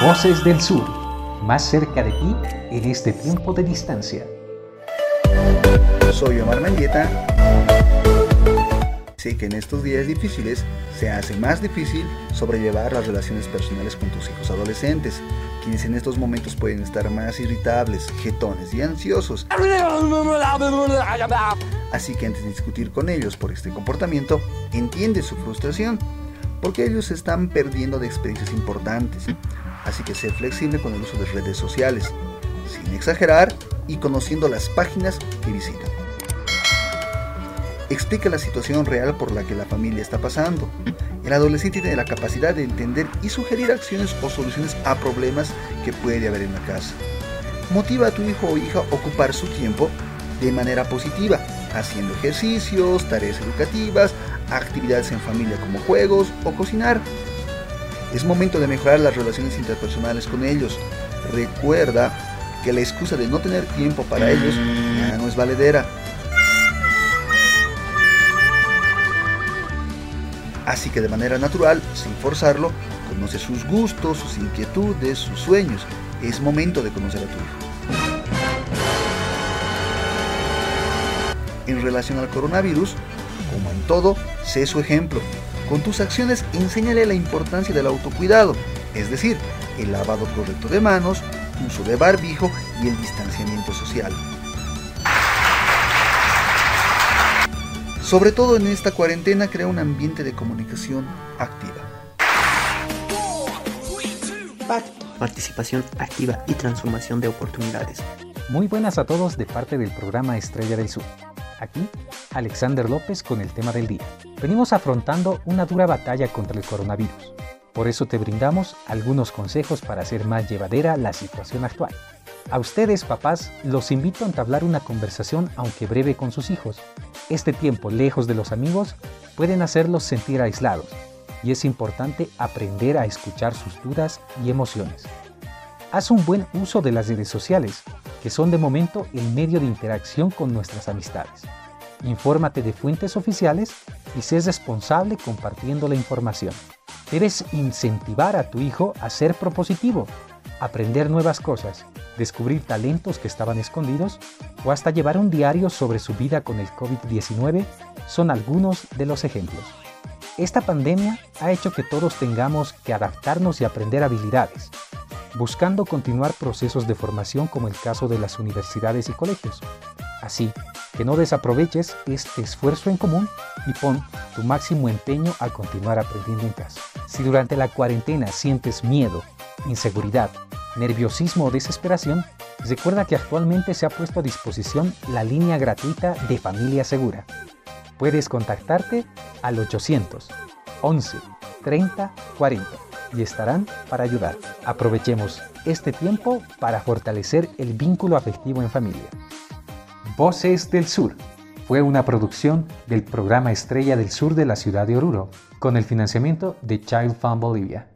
Voces del Sur, más cerca de ti en este tiempo de distancia. Soy Omar Mendieta. Sé que en estos días difíciles se hace más difícil sobrellevar las relaciones personales con tus hijos adolescentes, quienes en estos momentos pueden estar más irritables, jetones y ansiosos. Así que antes de discutir con ellos por este comportamiento, entiende su frustración, porque ellos están perdiendo de experiencias importantes. Así que sé flexible con el uso de redes sociales, sin exagerar y conociendo las páginas que visitan. Explica la situación real por la que la familia está pasando. El adolescente tiene la capacidad de entender y sugerir acciones o soluciones a problemas que puede haber en la casa. Motiva a tu hijo o hija a ocupar su tiempo de manera positiva, haciendo ejercicios, tareas educativas, actividades en familia como juegos o cocinar. Es momento de mejorar las relaciones interpersonales con ellos. Recuerda que la excusa de no tener tiempo para ellos ya no es valedera. Así que de manera natural, sin forzarlo, conoce sus gustos, sus inquietudes, sus sueños. Es momento de conocer a tu hijo. En relación al coronavirus, como en todo, sé su ejemplo. Con tus acciones enséñale la importancia del autocuidado, es decir, el lavado correcto de manos, uso de barbijo y el distanciamiento social. Sobre todo en esta cuarentena crea un ambiente de comunicación activa. Participación activa y transformación de oportunidades. Muy buenas a todos de parte del programa Estrella del Sur. Aquí, Alexander López con el tema del día. Venimos afrontando una dura batalla contra el coronavirus. Por eso te brindamos algunos consejos para hacer más llevadera la situación actual. A ustedes, papás, los invito a entablar una conversación, aunque breve, con sus hijos. Este tiempo, lejos de los amigos, pueden hacerlos sentir aislados, y es importante aprender a escuchar sus dudas y emociones. Haz un buen uso de las redes sociales, que son de momento el medio de interacción con nuestras amistades. Infórmate de fuentes oficiales y sé responsable compartiendo la información. Debes incentivar a tu hijo a ser propositivo, aprender nuevas cosas, descubrir talentos que estaban escondidos o hasta llevar un diario sobre su vida con el COVID-19 son algunos de los ejemplos. Esta pandemia ha hecho que todos tengamos que adaptarnos y aprender habilidades, buscando continuar procesos de formación como el caso de las universidades y colegios. Así que no desaproveches este esfuerzo en común y pon tu máximo empeño a continuar aprendiendo en casa. Si durante la cuarentena sientes miedo, inseguridad, nerviosismo o desesperación, recuerda que actualmente se ha puesto a disposición la línea gratuita de Familia Segura. Puedes contactarte al 800 11 30 40 y estarán para ayudar. Aprovechemos este tiempo para fortalecer el vínculo afectivo en familia. Voces del Sur fue una producción del programa Estrella del Sur de la ciudad de Oruro, con el financiamiento de Child Fund Bolivia.